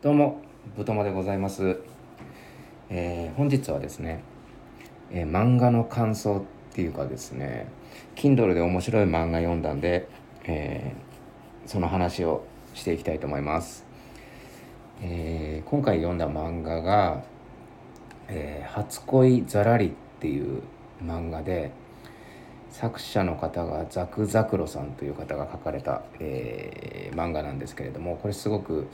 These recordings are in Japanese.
どうも、ぶともでございます。えー本日はですね、えー漫画の感想っていうかですね、Kindle で面白い漫画読んだんで、えーその話をしていきたいと思います。えー今回読んだ漫画が、えー初恋ザラリっていう漫画で、作者の方がザクザクロさんという方が書かれた、えー漫画なんですけれどもこれすごく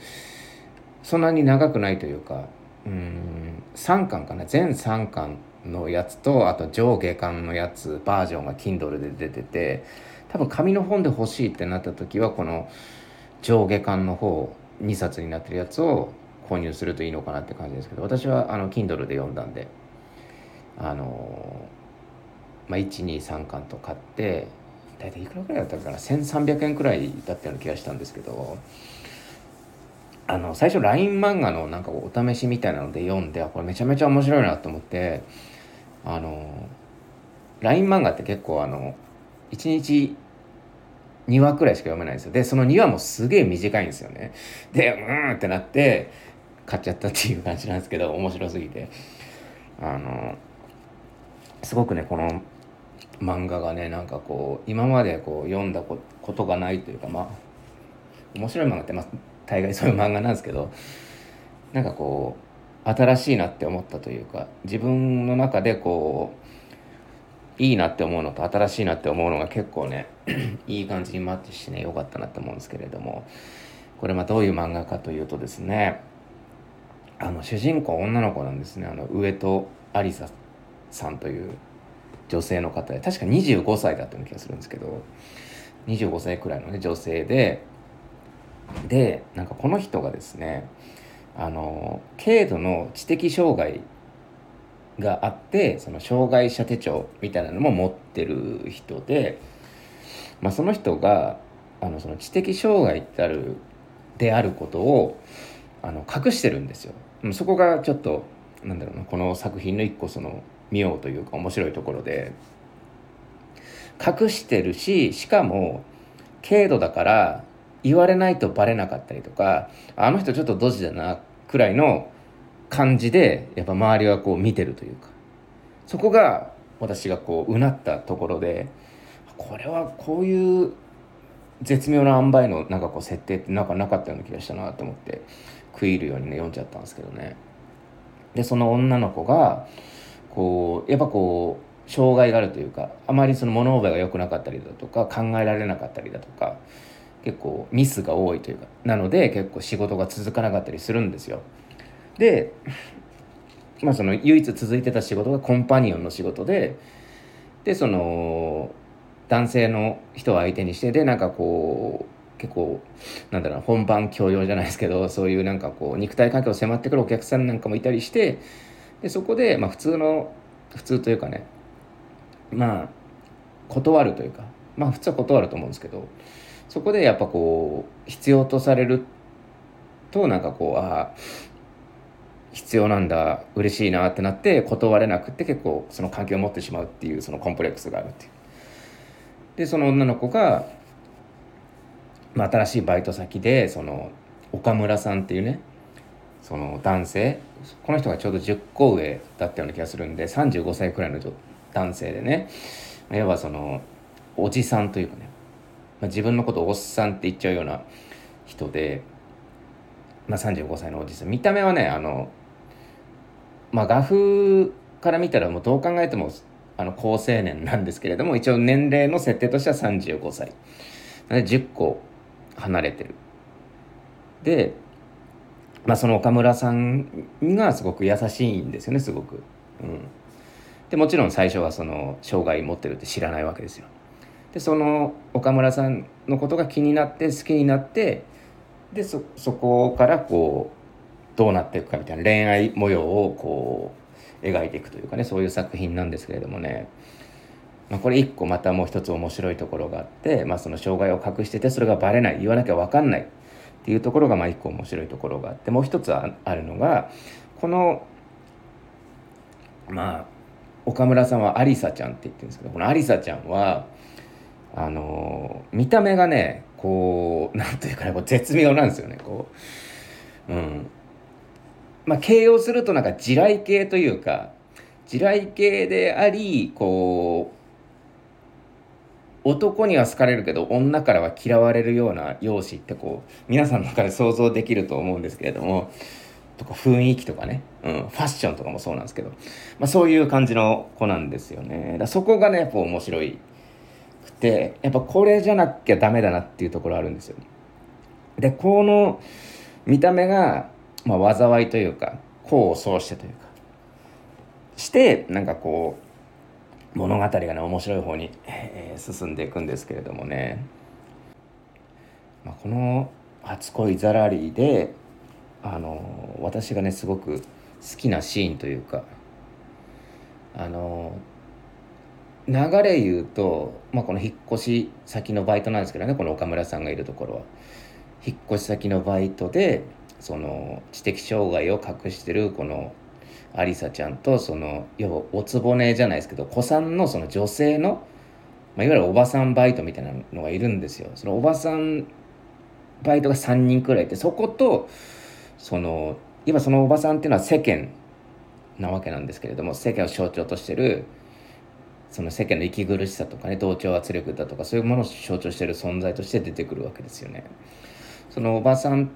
そんなに長くないというかうん3巻かな。全3巻のやつとあと上下巻のやつバージョンが Kindle で出てて多分紙の本で欲しいってなった時はこの上下巻の方2冊になってるやつを購入するといいのかなって感じですけど私はあの Kindle で読んだんであのまあ、123巻と買って大体いくらぐらいだったかな。1300円くらいだったような気がしたんですけどあの最初 LINE 漫画のなんかお試しみたいなので読んでこれめちゃめちゃ面白いなと思ってあの LINE 漫画って結構あの1日2話くらいしか読めないんですよ。でその2話もすげえ短いんですよね。でうーんってなって買っちゃったっていう感じなんですけど面白すぎて。あのすごくねこの漫画がねなんかこう今までこう読んだこことがないというかまあ面白い漫画ってまあ大概そういう漫画なんですけどなんかこう新しいなって思ったというか自分の中でこういいなって思うのと新しいなって思うのが結構ね いい感じにマッチしてねよかったなって思うんですけれどもこれまあどういう漫画かというとですねあの主人公女の子なんですね。あの上戸有沙さんという女性の方で確か25歳だったような気がするんですけど25歳くらいのね女性ででなんかこの人がですねあの軽度の知的障害があってその障害者手帳みたいなのも持ってる人で、まあ、その人があのその知的障害ってあるであることをあの隠してるんですよ。うんそこがちょっとなんだろうなこの作品の一個その妙というか面白いところで隠してるししかも軽度だから言われないとバレなかったりとかあの人ちょっとドジだなくらいの感じでやっぱ周りはこう見てるというかそこが私がこううなったところでこれはこういう絶妙な塩梅のなんかこう設定ってなんかなかったような気がしたなと思って食い入るようにね読んじゃったんですけどね。でその女の子がこうやっぱこう障害があるというかあまりその物覚えが良くなかったりだとか考えられなかったりだとか結構ミスが多いというかなので結構仕事が続かなかったりするんですよ。でまあその唯一続いてた仕事がコンパニオンの仕事ででその男性の人を相手にしてでなんかこう結構なんだろう本番教養じゃないですけどそういうなんかこう肉体関係を迫ってくるお客さんなんかもいたりしてでそこでまあ普通の普通というかねまあ断るというかまあ普通は断ると思うんですけどそこでやっぱこう必要とされるとなんかこうああ必要なんだ嬉しいなってなって断れなくって結構その関係を持ってしまうっていうそのコンプレックスがあるっていう。でその女の子が、まあ、新しいバイト先でその岡村さんっていうねその男性この人がちょうど10個上だったような気がするんで35歳くらいの男性でねいわばそのおじさんというかね、まあ、自分のことをおっさんって言っちゃうような人で、まあ、35歳のおじさん。見た目はねあのまあ画風から見たらもうどう考えてもあの高青年なんですけれども一応年齢の設定としては35歳。で10個離れてる。で、まあ、その岡村さんがすごく優しいんですよねすごく、うん、でもちろん最初はその障害持ってるって知らないわけですよ。でその岡村さんのことが気になって好きになってでそこからこうどうなっていくかみたいな恋愛模様をこう描いていくというかねそういう作品なんですけれどもね、まあ、これ一個またもう一つ面白いところがあって、まあ、その障害を隠しててそれがバレない言わなきゃ分かんないっていうところがまあ一個面白いところがあってもう一つあるのがこのまあ岡村さんはアリサちゃんって言ってるんですけどこのアリサちゃんはあの見た目がねこうなんというかねこう絶妙なんですよねこう、うん、まあ形容するとなんか地雷系というか地雷系でありこう男には好かれるけど女からは嫌われるような容姿ってこう皆さんの中で想像できると思うんですけれどもとか雰囲気とかね、うん、ファッションとかもそうなんですけど、まあ、そういう感じの子なんですよね。だそこがねやっぱ面白い。くてやっぱこれじゃなきゃダメだなっていうところあるんですよでこの見た目が、まあ、災いというか功を奏してというかしてなんかこう物語がね面白い方に、えー、進んでいくんですけれどもね、まあ、この「初恋ザラリーで」あの私がねすごく好きなシーンというかあの流れ言うと、まあ、この引っ越し先のバイトなんですけどねこの岡村さんがいるところは。引っ越し先のバイトでその知的障害を隠してるこのありさちゃんとその要はおつぼねじゃないですけど子さんのその女性の、まあ、いわゆるおばさんバイトみたいなのがいるんですよ。そのおばさんバイトが3人くらいいてそことその今そのおばさんっていうのは世間なわけなんですけれども世間を象徴としてるその世間の息苦しさとかね同調圧力だとかそういうものを象徴している存在として出てくるわけですよね。そのおばさん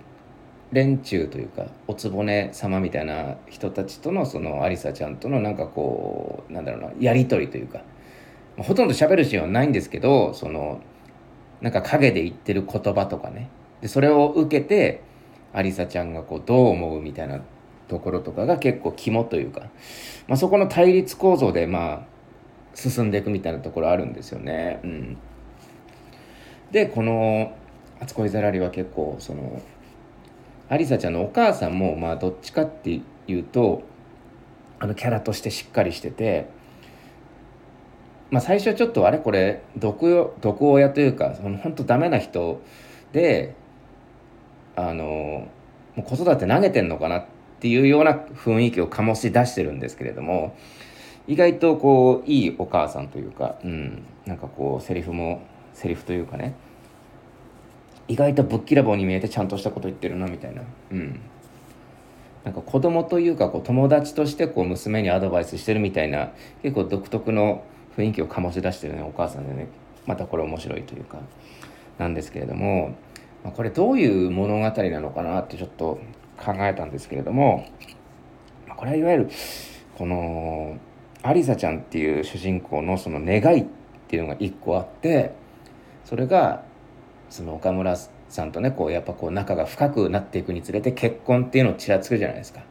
連中というかおつぼね様みたいな人たちとのそのありさちゃんとのなんかこうなんだろうなやり取りというかほとんど喋るシーンはないんですけどそのなんか陰で言ってる言葉とかねでそれを受けてありさちゃんがこうどう思うみたいなところとかが結構肝というか、まあ、そこの対立構造でまあ進んでいくみたいなところあるんですよね。うん、でこの「初恋ざらり」は結構そのありさちゃんのお母さんもまあどっちかっていうとあのキャラとしてしっかりしてて、まあ、最初はちょっとあれこれ毒毒親というかその本当ダメな人であのもう子育て投げてんのかなっていうような雰囲気を醸し出してるんですけれども意外とこういいお母さんというか、うん、なんかこうセリフもセリフというかね。意外とぶっきらぼうに見えてちゃんとしたこと言ってるなみたいな。うん。なんか子供というかこう友達としてこう娘にアドバイスしてるみたいな結構独特の雰囲気を醸し出してるねお母さんでね。またこれ面白いというかなんですけれども、まあ、これどういう物語なのかなってちょっと考えたんですけれども、ま、これはいわゆるこのアリサちゃんっていう主人公のその願いっていうのが一個あってそれがその岡村さんとねこうやっぱこう仲が深くなっていくにつれて結婚っていうのをちらつくじゃないですか。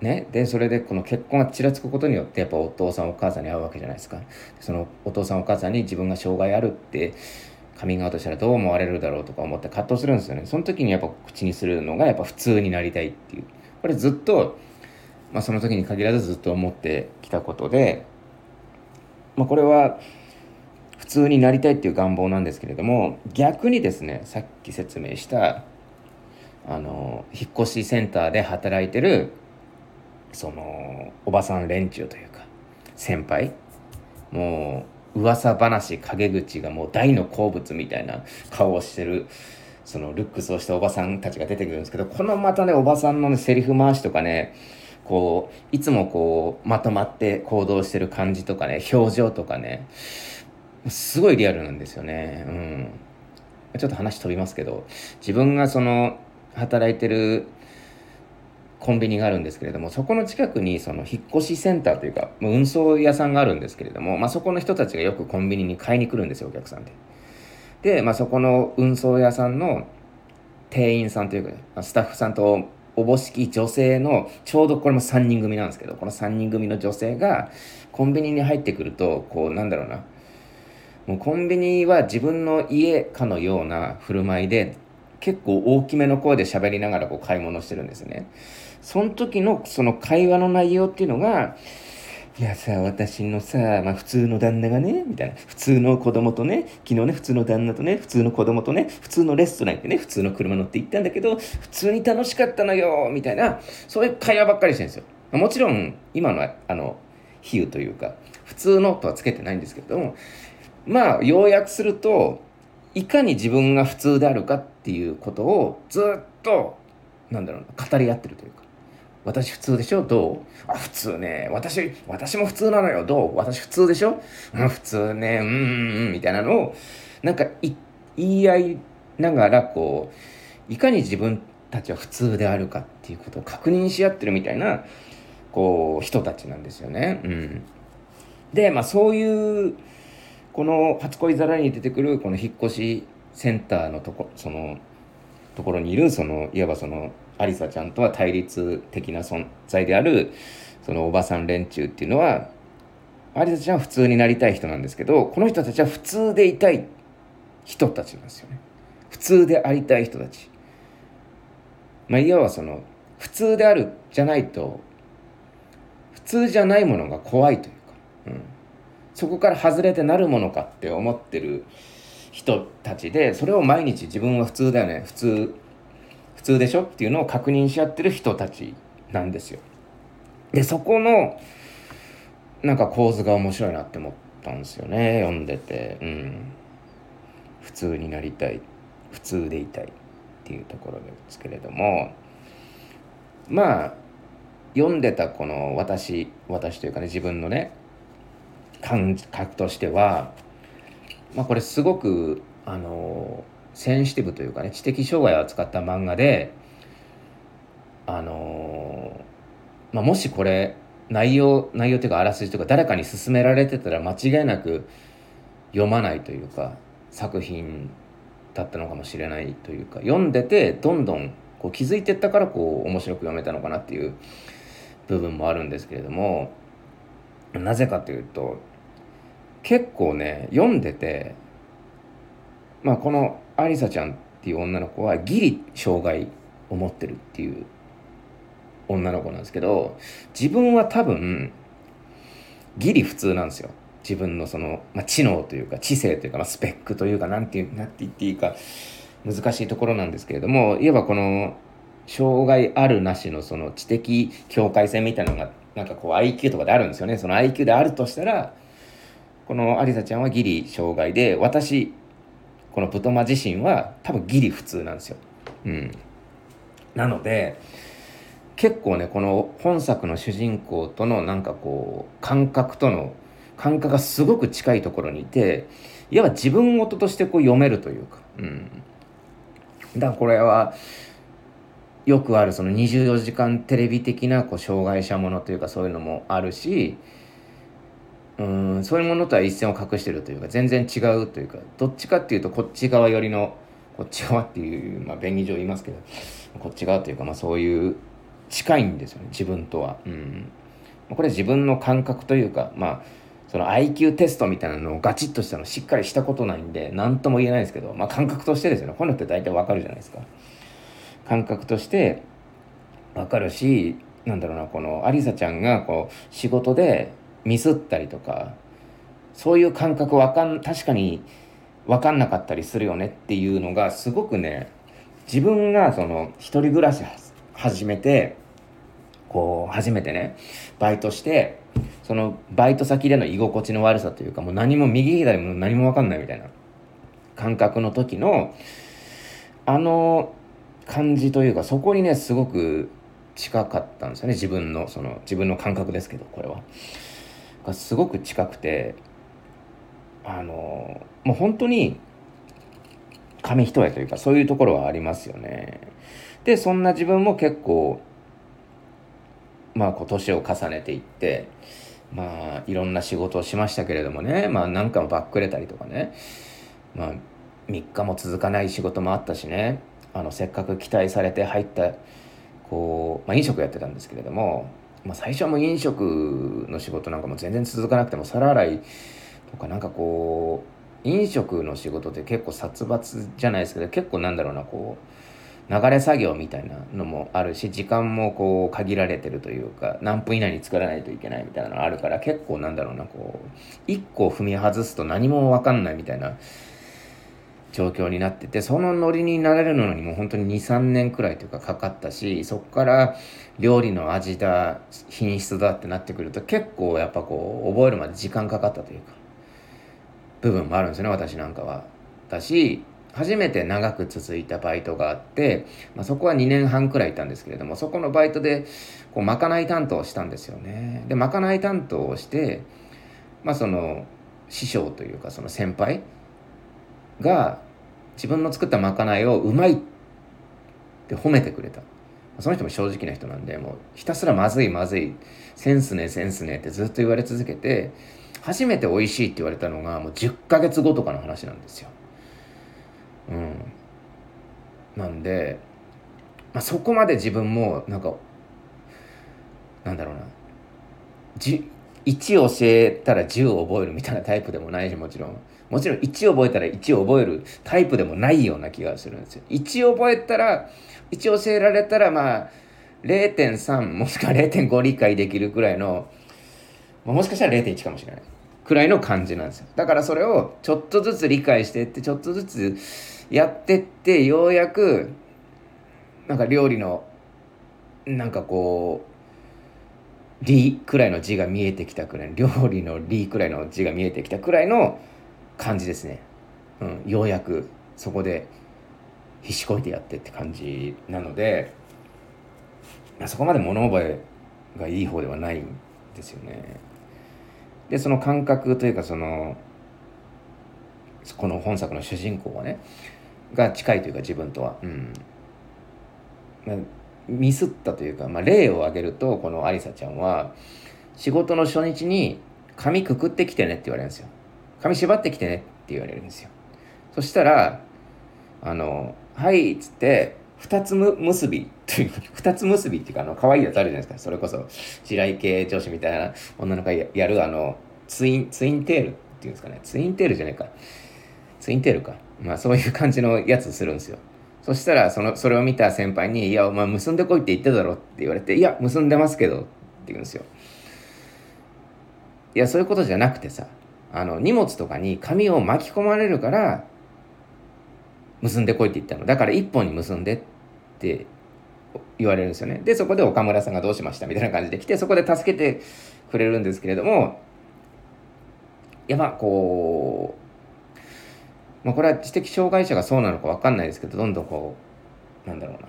ね、でそれでこの結婚がちらつくことによってやっぱお父さんお母さんに会うわけじゃないですか。そのお父さんお母さんに自分が障害あるってカミングアウトしたらどう思われるだろうとか思って葛藤するんですよね。その時にやっぱ口にするのがやっぱ普通になりたいっていう。これずっと、まあ、その時に限らずずっと思ってきたことで、まあ、これは普通になりたいっていう願望なんですけれども逆にですねさっき説明したあの引っ越しセンターで働いてるそのおばさん連中というか先輩もう噂話陰口がもう大の好物みたいな顔をしてるそのルックスをしたおばさんたちが出てくるんですけどこのまたねおばさんのねセリフ回しとかねこういつもこうまとまって行動してる感じとかね表情とかねすごいリアルなんですよね。うん。ちょっと話飛びますけど、自分がその働いてるコンビニがあるんですけれども、そこの近くにその引っ越しセンターというか、もう運送屋さんがあるんですけれども、まあ、そこの人たちがよくコンビニに買いに来るんですよ、お客さんで。で、まあ、そこの運送屋さんの店員さんというか、スタッフさんとおぼしき女性の、ちょうどこれも3人組なんですけど、この3人組の女性がコンビニに入ってくると、こう、なんだろうな、もうコンビニは自分の家かのような振る舞いで結構大きめの声で喋りながらこう買い物してるんですね。その時のその会話の内容っていうのが、いやさ、私のさ、まあ普通の旦那がね、みたいな、普通の子供とね、昨日ね、普通の旦那とね、普通の子供とね、普通のレストラン行ってね、普通の車乗って行ったんだけど、普通に楽しかったのよ、みたいな、そういう会話ばっかりしてるんですよ。もちろん、今の、あの、比喩というか、普通のとはつけてないんですけれども、まあ要約するといかに自分が普通であるかっていうことをずっとなんだろうな語り合ってるというか。私普通でしょ？どう？あ普通ね。私私も普通なのよ。どう？私普通でしょ？うん普通ね。うんうんみたいなのをなんか言い合いながらこういかに自分たちは普通であるかっていうことを確認し合ってるみたいなこう人たちなんですよね。うん、でまあそういうこの初恋皿に出てくるこの引っ越しセンターのとこそのところにいるそのいわばそのアリサちゃんとは対立的な存在であるそのおばさん連中っていうのはアリサちゃんは普通になりたい人なんですけどこの人たちは普通でいたい人たちなんですよね。普通でありたい人たち。まあいわばその普通であるじゃないと普通じゃないものが怖いというか、うん、そこから外れてなるものかって思ってる人たちでそれを毎日自分は普通だよね。普通通でしょ？っていうのを確認し合ってる人たちなんですよ。でそこのなんか構図が面白いなって思ったんですよね。読んでて。うん。普通になりたい。普通でいたいっていうところですけれども。まあ読んでたこの私私というかね自分のね感覚としてはまあこれすごくあのセンシティブというかね知的障害を扱った漫画であのまあ、もしこれ内容内容というかあらすじとか誰かに勧められてたら間違いなく読まないというか作品だったのかもしれないというか読んでてどんどんこう気づいてったからこう面白く読めたのかなっていう部分もあるんですけれどもなぜかというと結構ね読んでてまあこのアリサちゃんっていう女の子はギリ障害を持ってるっていう女の子なんですけど自分は多分ギリ普通なんですよ。自分のその、まあ、知能というか知性というか、まあ、スペックというかなんてなんて言っていいか難しいところなんですけれどもいわばこの障害あるなしのその知的境界線みたいなのがなんかこう IQ とかであるんですよね。その IQ であるとしたらこのアリサちゃんはギリ障害で私このプトマ自身は多分ギリ普通なんですよ。うん、なので結構ねこの本作の主人公とのなんかこう感覚との感覚がすごく近いところにいていわば自分事としてこう読めるというか、うん、だからこれはよくあるその24時間テレビ的なこう障害者ものというかそういうのもあるしうんそういうものとは一線を画してるというか全然違うというかどっちかっていうとこっち側寄りのこっち側っていう、まあ、便宜上言いますけどこっち側というか、まあ、そういう近いんですよね自分とは。うん、これ自分の感覚というかまあその IQ テストみたいなのをガチッとしたのしっかりしたことないんで何とも言えないですけど、まあ、感覚としてですよね。こういうのって大体わかるじゃないですか。感覚としてわかるしなんだろうなこのアリサちゃんがこう仕事でミスったりとかそういう感覚わかん確かに分かんなかったりするよねっていうのがすごくね自分がその一人暮らし始めてこう初めてねバイトしてそのバイト先での居心地の悪さというかもう何も右左も何も分かんないみたいな感覚の時のあの感じというかそこにねすごく近かったんですよね自分のその自分の感覚ですけどこれは。がすごく近くてあのもう本当に紙一重というかそういうところはありますよね。でそんな自分も結構まあこう年を重ねていってまあいろんな仕事をしましたけれどもねまあ何かもバックれたりとかねまあ3日も続かない仕事もあったしねあのせっかく期待されて入ったこう、まあ、飲食やってたんですけれども、まあ、最初はもう飲食の仕事なんかも全然続かなくても皿洗いとかなんかこう飲食の仕事って結構殺伐じゃないですけど結構なんだろうなこう流れ作業みたいなのもあるし時間もこう限られてるというか何分以内に作らないといけないみたいなのがあるから結構なんだろうなこう一個踏み外すと何も分かんないみたいな状況になっててそのノリになれるのにも本当に23年くらいというかかかったしそこから料理の味だ品質だってなってくると結構やっぱこう覚えるまで時間かかったというか部分もあるんですよね私なんかは。だし初めて長く続いたバイトがあって、まあ、そこは2年半くらいいたんですけれどもそこのバイトでこうまかない担当をしたんですよねでまかない担当をしてまあその師匠というかその先輩が自分の作ったまかないをうまいって褒めてくれたその人も正直な人なんでもうひたすらまずいまずいセンスねセンスねってずっと言われ続けて初めて美味しいって言われたのがもう10ヶ月後とかの話なんですよ。うん。なんで、まあ、そこまで自分もなんかなんだろうなじ1教えたら10を覚えるみたいなタイプでもないしもちろんもちろん1覚えたら1を覚えるタイプでもないような気がするんですよ。1覚えたら1教えられたらまあ0.3もしくは0.5理解できるくらいのもしかしたら0.1かもしれないくらいの感じなんですよだからそれをちょっとずつ理解してってちょっとずつやってってようやくなんか料理のなんかこう「理」くらいの字が見えてきたくらいの料理の「理」くらいの字が見えてきたくらいの感じですね、うん、ようやくそこで必死こいてやってって感じなのでそこまで物覚えがいい方ではないんですよね。でその感覚というかそのこの本作の主人公はねが近いというか自分とは、うん、ミスったというか、まあ、例を挙げるとこのありさちゃんは仕事の初日に髪くくってきてねって言われるんですよ。髪縛ってきてねって言われるんですよ。そしたらあの「はい」っつって二つむ結びという二つ結びっていうかあの可愛いやつあるじゃないですか。それこそ白井系女子みたいな女の子がやるあのツインツインテールっていうんですかね。ツインテールじゃないか。ツインテールか。まあそういう感じのやつするんですよ。そしたらそのそれを見た先輩に「いやお前結んでこいって言っただろ」って言われて「いや結んでますけど」って言うんですよ。いやそういうことじゃなくてさあの荷物とかに紙を巻き込まれるから結んでこいって言ったの。だから一本に結んでって言われるんですよね。でそこで岡村さんがどうしましたみたいな感じで来てそこで助けてくれるんですけれどもやっぱこう、まあ、これは知的障害者がそうなのか分かんないですけどどんどんこうなんだろうな。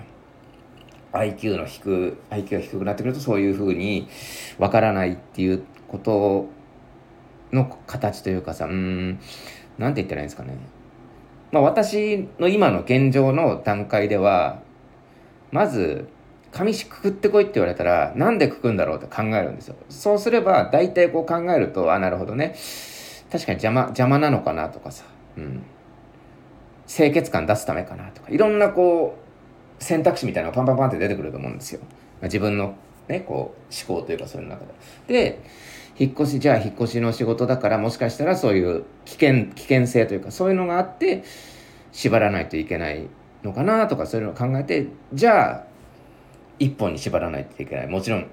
IQ の低 IQ が低くなってくるとそういうふうに分からないっていうことの形というかさうんなんて言ったらいんですかね。まあ、私の今の現状の段階ではまず紙くくってこいって言われたらなんでくくんだろうって考えるんですよ。そうすれば大体こう考えるとあなるほどね。確かに邪魔邪魔なのかなとかさ、うん、清潔感出すためかなとかいろんなこう選択肢みたいなのがパンパンパンって出てくると思うんですよ、まあ、自分のねこう思考というかそれの中で。で引っ越しじゃあ引っ越しの仕事だからもしかしたらそういう危険危険性というかそういうのがあって縛らないといけないのかなとかそういうのを考えてじゃあ一本に縛らないといけない。もちろん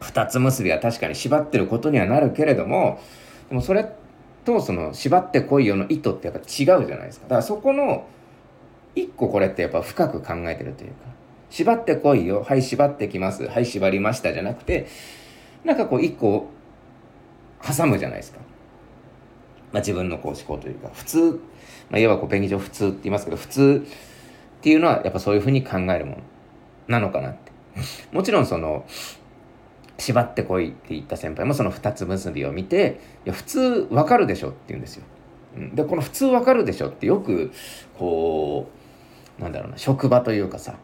二つ結びは確かに縛ってることにはなるけれどもでもそれってとその縛ってこいよの意図ってやっぱ違うじゃないですかだからそこの一個これってやっぱ深く考えてるというか縛ってこいよはい縛ってきますはい縛りましたじゃなくてなんかこう一個挟むじゃないですか。まあ、自分のこう思考というか、普通、まあ、いわばこう便宜上普通って言いますけど、普通っていうのはやっぱそういうふうに考えるものなのかなって。もちろんその、縛ってこいって言った先輩もその二つ結びを見て、いや、普通わかるでしょって言うんですよ。で、この普通わかるでしょってよく、こう、なんだろうな、職場というかさ、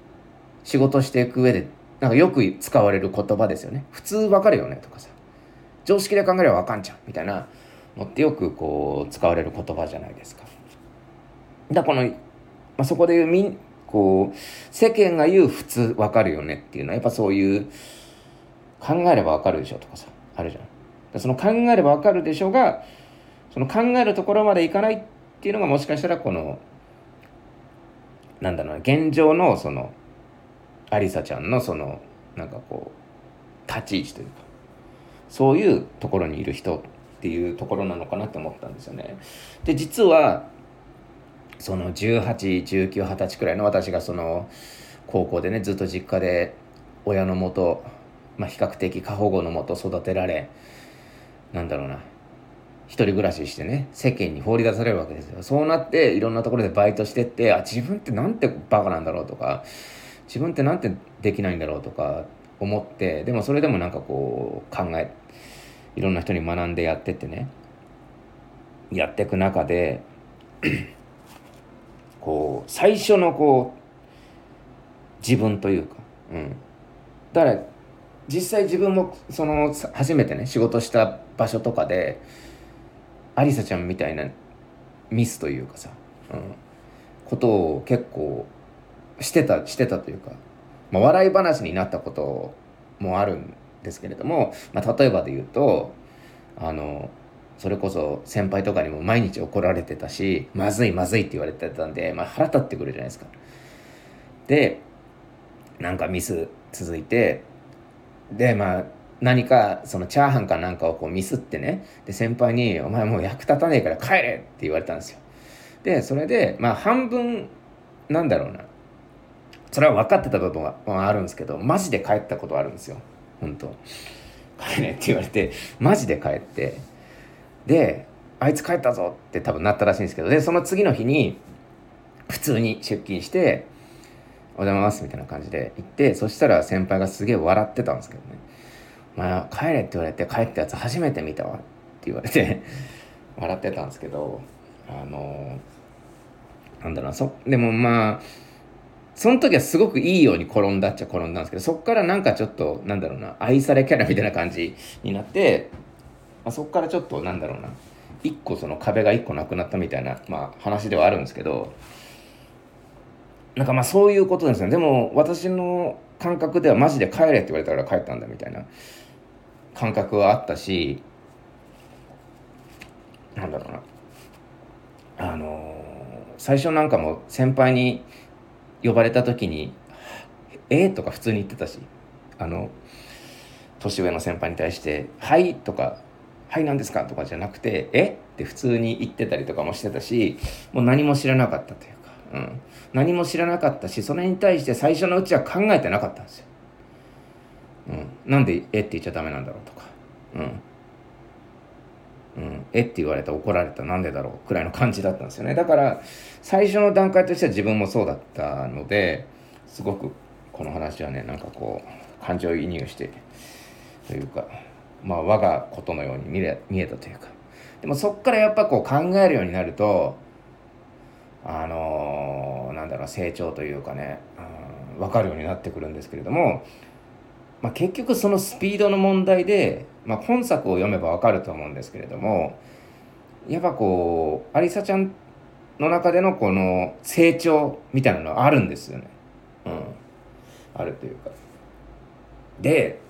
仕事していく上で、なんかよく使われる言葉ですよね。普通わかるよねとかさ。常識で考えればわかんじゃんみたいなのってよくこう使われる言葉じゃないですか。だこの、まあ、そこで言うみんこう世間が言う普通わかるよねっていうのはやっぱそういう考えればわかるでしょとかさあるじゃん。その考えればわかるでしょがその考えるところまでいかないっていうのがもしかしたらこのなんだろうな現状のそのありさちゃんのそのなんかこう立ち位置というかそういうところにいる人っていうところなのかなって思ったんですよね。で実はその181920歳くらいの私がその高校でねずっと実家で親のもと、まあ、比較的過保護のもと育てられなんだろうな。一人暮らししてね世間に放り出されるわけですよ。そうなっていろんなところでバイトしてってあ自分ってなんてバカなんだろうとか自分ってなんてできないんだろうとか思ってでもそれでもなんかこう考えいろんな人に学んでやってってねやっていく中で こう最初のこう自分というか、うん、だから実際自分もその初めてね仕事した場所とかでありさちゃんみたいなミスというかさ、うん、ことを結構してたしてたというか、まあ、笑い話になったこともあるんですけれども、まあ、例えばで言うとあのそれこそ先輩とかにも毎日怒られてたしまずいまずいって言われてたんで、まあ、腹立ってくるじゃないですか。でなんかミス続いてでまあ何かそのチャーハンかなんかをこうミスってねで先輩に「お前もう役立たねえから帰れ!」って言われたんですよ。でそれでまあ半分なんだろうなそれは分かってた部分はあるんですけどマジで帰ったことあるんですよ本当帰れって言われてマジで帰ってであいつ帰ったぞって多分なったらしいんですけどでその次の日に普通に出勤して「おはようございます」みたいな感じで行ってそしたら先輩がすげえ笑ってたんですけどね「お前帰れ」って言われて帰ったやつ初めて見たわって言われて 笑ってたんですけどあのなんだろうなそでもまあその時はすごくいいように転んだっちゃ転んだんですけどそっからなんかちょっとなんだろうな愛されキャラみたいな感じになってあ、そこからちょっとなんだろうな一個その壁が一個なくなったみたいな、まあ、話ではあるんですけどなんかまあそういうことですねでも私の感覚ではマジで帰れって言われたから帰ったんだみたいな感覚はあったしなんだろうなあのー、最初なんかも先輩に呼ばれた時に「えー、とか普通に言ってたしあの年上の先輩に対して「はい」とかはい何ですか?」とかじゃなくて「え？っ?」て普通に言ってたりとかもしてたしもう何も知らなかったというか、うん、何も知らなかったしそれに対して最初のうちは考えてなかったんですよ。うん、なんで「えっ?」て言っちゃダメなんだろうとか。うんうん、えって言われた怒られたなんでだろうくらいの感じだったんですよねだから最初の段階としては自分もそうだったのですごくこの話はねなんかこう感情移入してというかまあ、我がことのように見れ見えたというかでもそっからやっぱこう考えるようになるとあの、なんだろう成長というかね、うん、分かるようになってくるんですけれども、まあ、結局そのスピードの問題で、まあ、本作を読めば分かると思うんですけれどもやっぱこうありさちゃんの中でのこの成長みたいなのはあるんですよね。うん、あるというか。で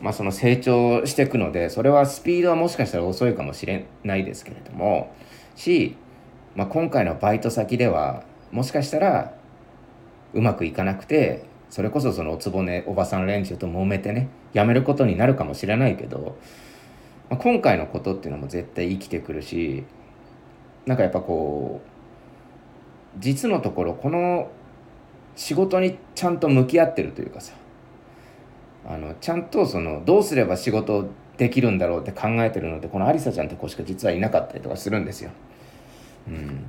まあ、その成長していくのでそれはスピードはもしかしたら遅いかもしれないですけれどもし、まあ、今回のバイト先ではもしかしたらうまくいかなくてそれこそそのおつぼねおばさん連中と揉めてねやめることになるかもしれないけど、まあ、今回のことっていうのも絶対生きてくるしなんかやっぱこう実のところこの仕事にちゃんと向き合ってるというかさあのちゃんとそのどうすれば仕事できるんだろうって考えてるのでこのありさちゃんって子しか実はいなかったりとかするんですよ。うん、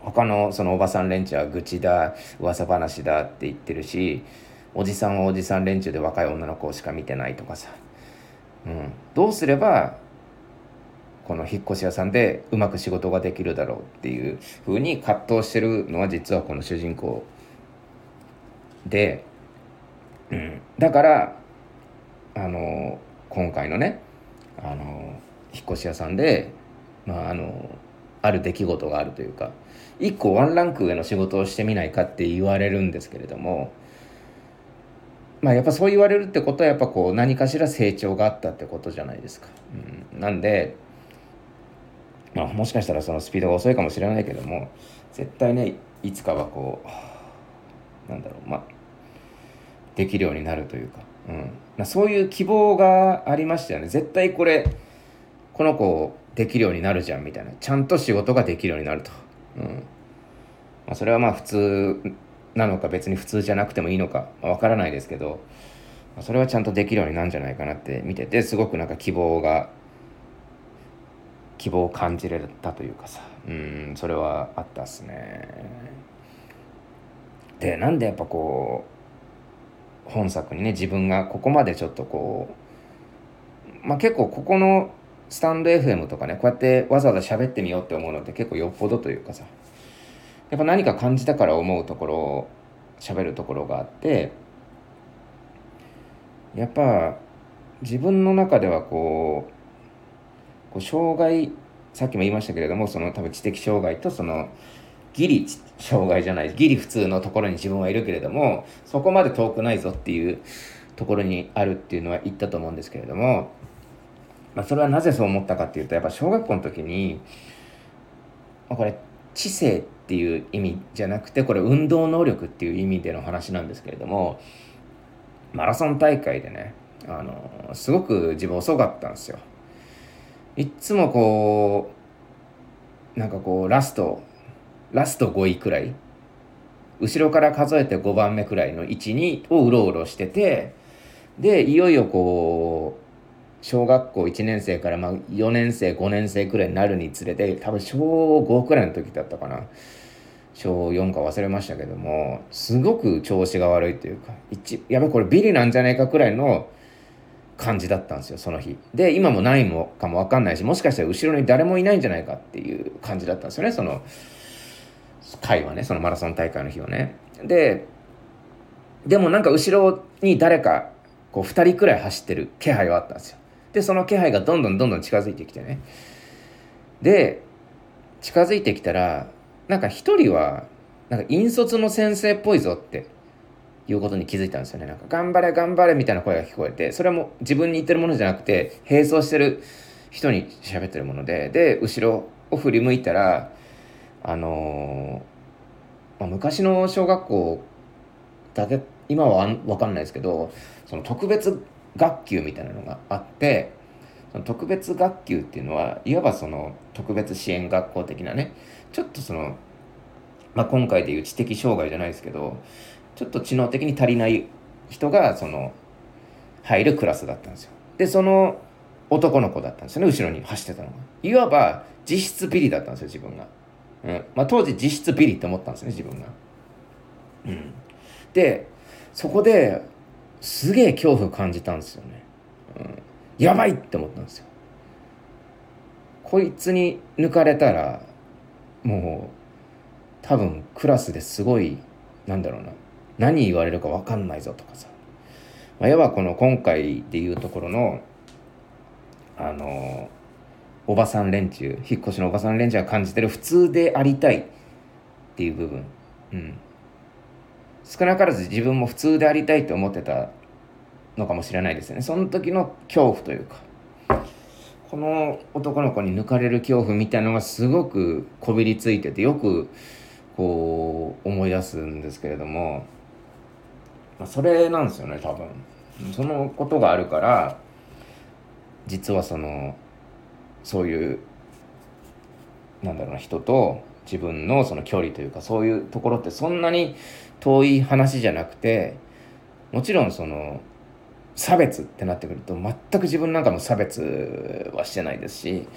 他のそのおばさん連中は愚痴だ噂話だって言ってるしおじさんはおじさん連中で若い女の子しか見てないとかさ、うん、どうすればこの引っ越し屋さんでうまく仕事ができるだろうっていうふうに葛藤してるのは実はこの主人公で。うん、だからあの今回のねあの引っ越し屋さんで、まあ、あのある出来事があるというか一個ワンランク上の仕事をしてみないかって言われるんですけれどもまあやっぱそう言われるってことはやっぱこう何かしら成長があったってことじゃないですか。うん、なんでまあもしかしたらそのスピードが遅いかもしれないけども絶対ねいつかはこうなんだろうまあできるようになるというか、うん。まあ、そういう希望がありましたよね。絶対これこの子できるようになるじゃんみたいな。ちゃんと仕事ができるようになると、うん。まあ、それはまあ普通なのか別に普通じゃなくてもいいのかわ、まあ、からないですけどまあそれはちゃんとできるようになるんじゃないかなって見て。てすごくなんか希望が希望を感じれたというかさ。うんそれはあったっすね。でなんでやっぱこう本作にね自分がここまでちょっとこうまあ結構ここのスタンド FM とかねこうやってわざわざ喋ってみようって思うのって結構よっぽどというかさ。やっぱ何か感じたから思うところを喋るところがあってやっぱ自分の中ではこうこう障害さっきも言いましたけれどもその多分知的障害とそのギリ障害じゃないギリ普通のところに自分はいるけれどもそこまで遠くないぞっていうところにあるっていうのは言ったと思うんですけれども、まあ、それはなぜそう思ったかっていうとやっぱ小学校の時に、まあ、これ知性っていう意味じゃなくてこれ運動能力っていう意味での話なんですけれどもマラソン大会でねあのすごく自分遅かったんですよ。いつもこうなんかこうラストラスト5位くらい後ろから数えて5番目くらいの位置にをうろうろしててでいよいよこう小学校1年生からまあ4年生5年生くらいになるにつれて多分小5くらいの時だったかな。小4か忘れましたけどもすごく調子が悪いというか一やべこれビリなんじゃないかくらいの感じだったんですよその日。で今もないもかも分かんないしもしかしたら後ろに誰もいないんじゃないかっていう感じだったんですよねその回はねそのマラソン大会の日はね。ででもなんか後ろに誰かこう2人くらい走ってる気配はあったんですよ。でその気配がどんどんどんどん近づいてきてね。で近づいてきたらなんか1人はなんか引率の先生っぽいぞっていうことに気づいたんですよね。なんか頑張れ頑張れみたいな声が聞こえてそれも自分に言ってるものじゃなくて並走してる人に喋ってるものでで後ろを振り向いたらあのー、まあ、昔の小学校だけ今は分かんないですけどその特別学級みたいなのがあってその特別学級っていうのはいわばその特別支援学校的なねちょっとその、まあ、今回でいう知的障害じゃないですけどちょっと知能的に足りない人がその入るクラスだったんですよ。でその男の子だったんですよね後ろに走ってたのが。いわば実質ビリだったんですよ自分が。うんまあ、当時実質ビリって思ったんですね自分が。うん、でそこですげえ恐怖感じたんですよね。うん、やばいって思ったんですよ。こいつに抜かれたらもう多分クラスですごいなんだろうな何言われるか分かんないぞとかさ、まあ、いわばこの今回でいうところのあのおばさん連中引っ越しのおばさん連中が感じてる普通でありたいっていう部分、うん、少なからず自分も普通でありたいと思ってたのかもしれないですよね。その時の恐怖というか。この男の子に抜かれる恐怖みたいのがすごくこびりついててよくこう思い出すんですけれども、まあ、それなんですよね多分。そのことがあるから実はそのそういうなんだろうな人と自分のその距離というかそういうところってそんなに遠い話じゃなくてもちろんその差別ってなってくると全く自分なんかも差別はしてないですし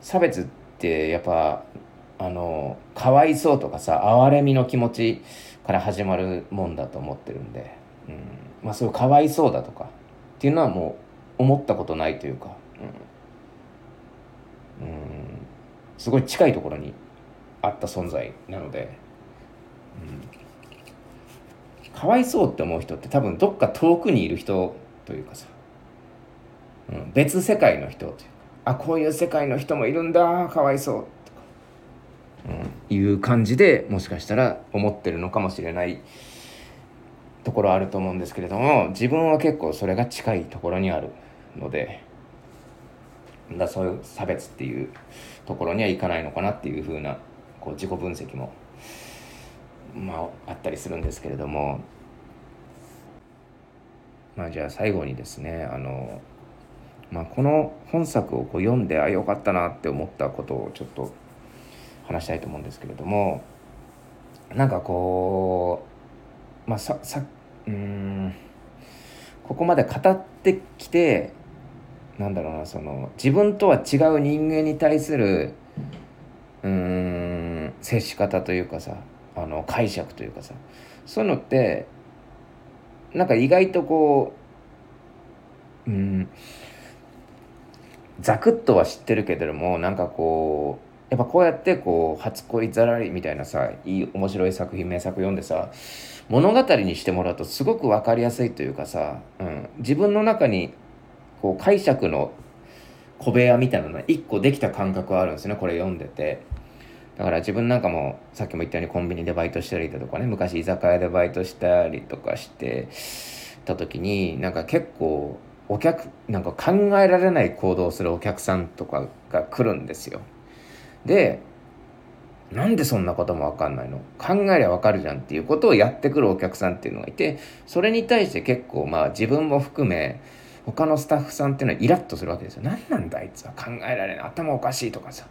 差別ってやっぱあのかわいそうとかさ哀れみの気持ちから始まるもんだと思ってるんで、うん、まあそういうかわいそうだとかっていうのはもう思ったことないというか、うん、うん。すごい近いところにあった存在なので、うん、かわいそうって思う人って多分どっか遠くにいる人というかさ、うん、別世界の人というか。あこういう世界の人もいるんだ。かわいそうとか。うん、いう感じでもしかしたら思ってるのかもしれないところあると思うんですけれども自分は結構それが近いところにあるので。だそういう差別っていうところにはいかないのかなっていうふうなこう自己分析もまああったりするんですけれども。まあじゃあ最後にですねあのまあ、この本作をこう読んであよかったなって思ったことをちょっと話したいと思うんですけれども。なんかこうまあささうんここまで語ってきてなんだろうなその自分とは違う人間に対するうん接し方というかさあの解釈というかさそういうのってなんか意外とこううんザクッとは知ってるけれどもなんかこうやっぱこうやってこう初恋ざらりみたいなさいい面白い作品名作読んでさ物語にしてもらうとすごく分かりやすいというかさ、うん、自分の中にこう解釈の小部屋みたいなのが一個できた感覚はあるんですねこれ読んでて。だから自分なんかもさっきも言ったようにコンビニでバイトしたりだとかね昔居酒屋でバイトしたりとかしてた時になんか結構お客なんか考えられない行動をするお客さんとかが来るんですよ。でなんでそんなことも分かんないの？考えりゃ分かるじゃんっていうことをやってくるお客さんっていうのがいてそれに対して結構まあ自分も含め他のスタッフさんっていうのはイラッとするわけですよ。何なんだあいつは。考えられない。頭おかしいとかさ。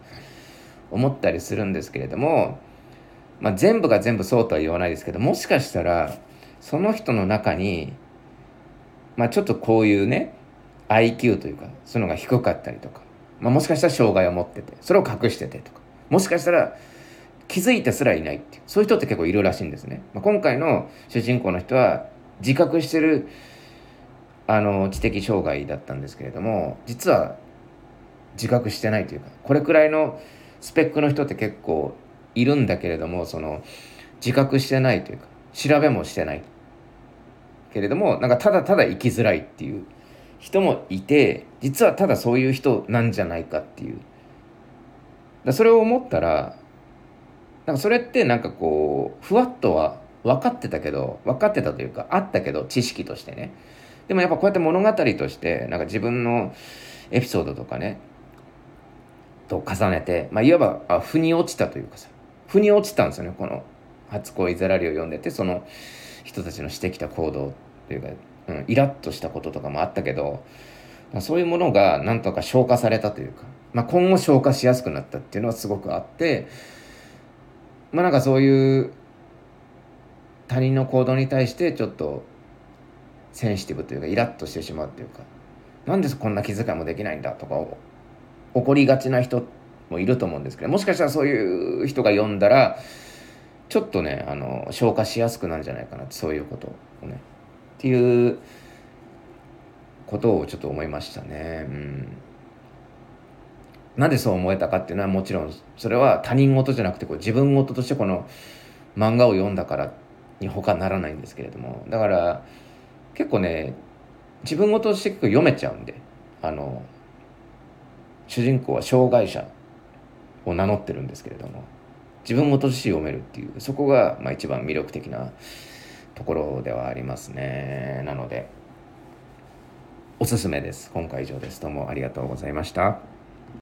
思ったりするんですけれども、まあ、全部が全部そうとは言わないですけどもしかしたらその人の中に、まあ、ちょっとこういうね IQ というかそういうのが低かったりとか、まあ、もしかしたら障害を持っててそれを隠しててとかもしかしたら気づいてすらいないっていうそういう人って結構いるらしいんですね、まあ、今回の主人公の人は自覚してるあの知的障害だったんですけれども実は自覚してないというかこれくらいのスペックの人って結構いるんだけれどもその自覚してないというか調べもしてない。けれどもなんかただただ生きづらいっていう人もいて実はただそういう人なんじゃないかっていう。だそれを思ったらなんかそれってなんかこうふわっとは分かってたけど分かってたというかあったけど知識としてね。でもやっぱこうやって物語としてなんか自分のエピソードとかねと重ねて、まあ、いわばあ腑に落ちたというかさ腑に落ちたんですよねこの「初恋ザラリ」を読んでてその人たちのしてきた行動というか、うん、イラッとしたこととかもあったけどそういうものがなんとか消化されたというか、まあ、今後消化しやすくなったっていうのはすごくあってまあなんかそういう他人の行動に対してちょっとセンシティブというかイラッとしてしまうというかなんでこんな気遣いもできないんだとか怒りがちな人もいると思うんですけどもしかしたらそういう人が読んだらちょっとねあの消化しやすくなるんじゃないかなそういうことをね。っていうことをちょっと思いましたね。うん。なんでそう思えたかっていうのはもちろんそれは他人事じゃなくてこう自分事としてこの漫画を読んだからに他ならないんですけれども。だから結構ね自分事として結構読めちゃうんであの主人公は障害者を名乗ってるんですけれども自分も年読めるっていうそこがまあ一番魅力的なところではありますね。なのでおすすめです。今回以上です。どうもありがとうございました。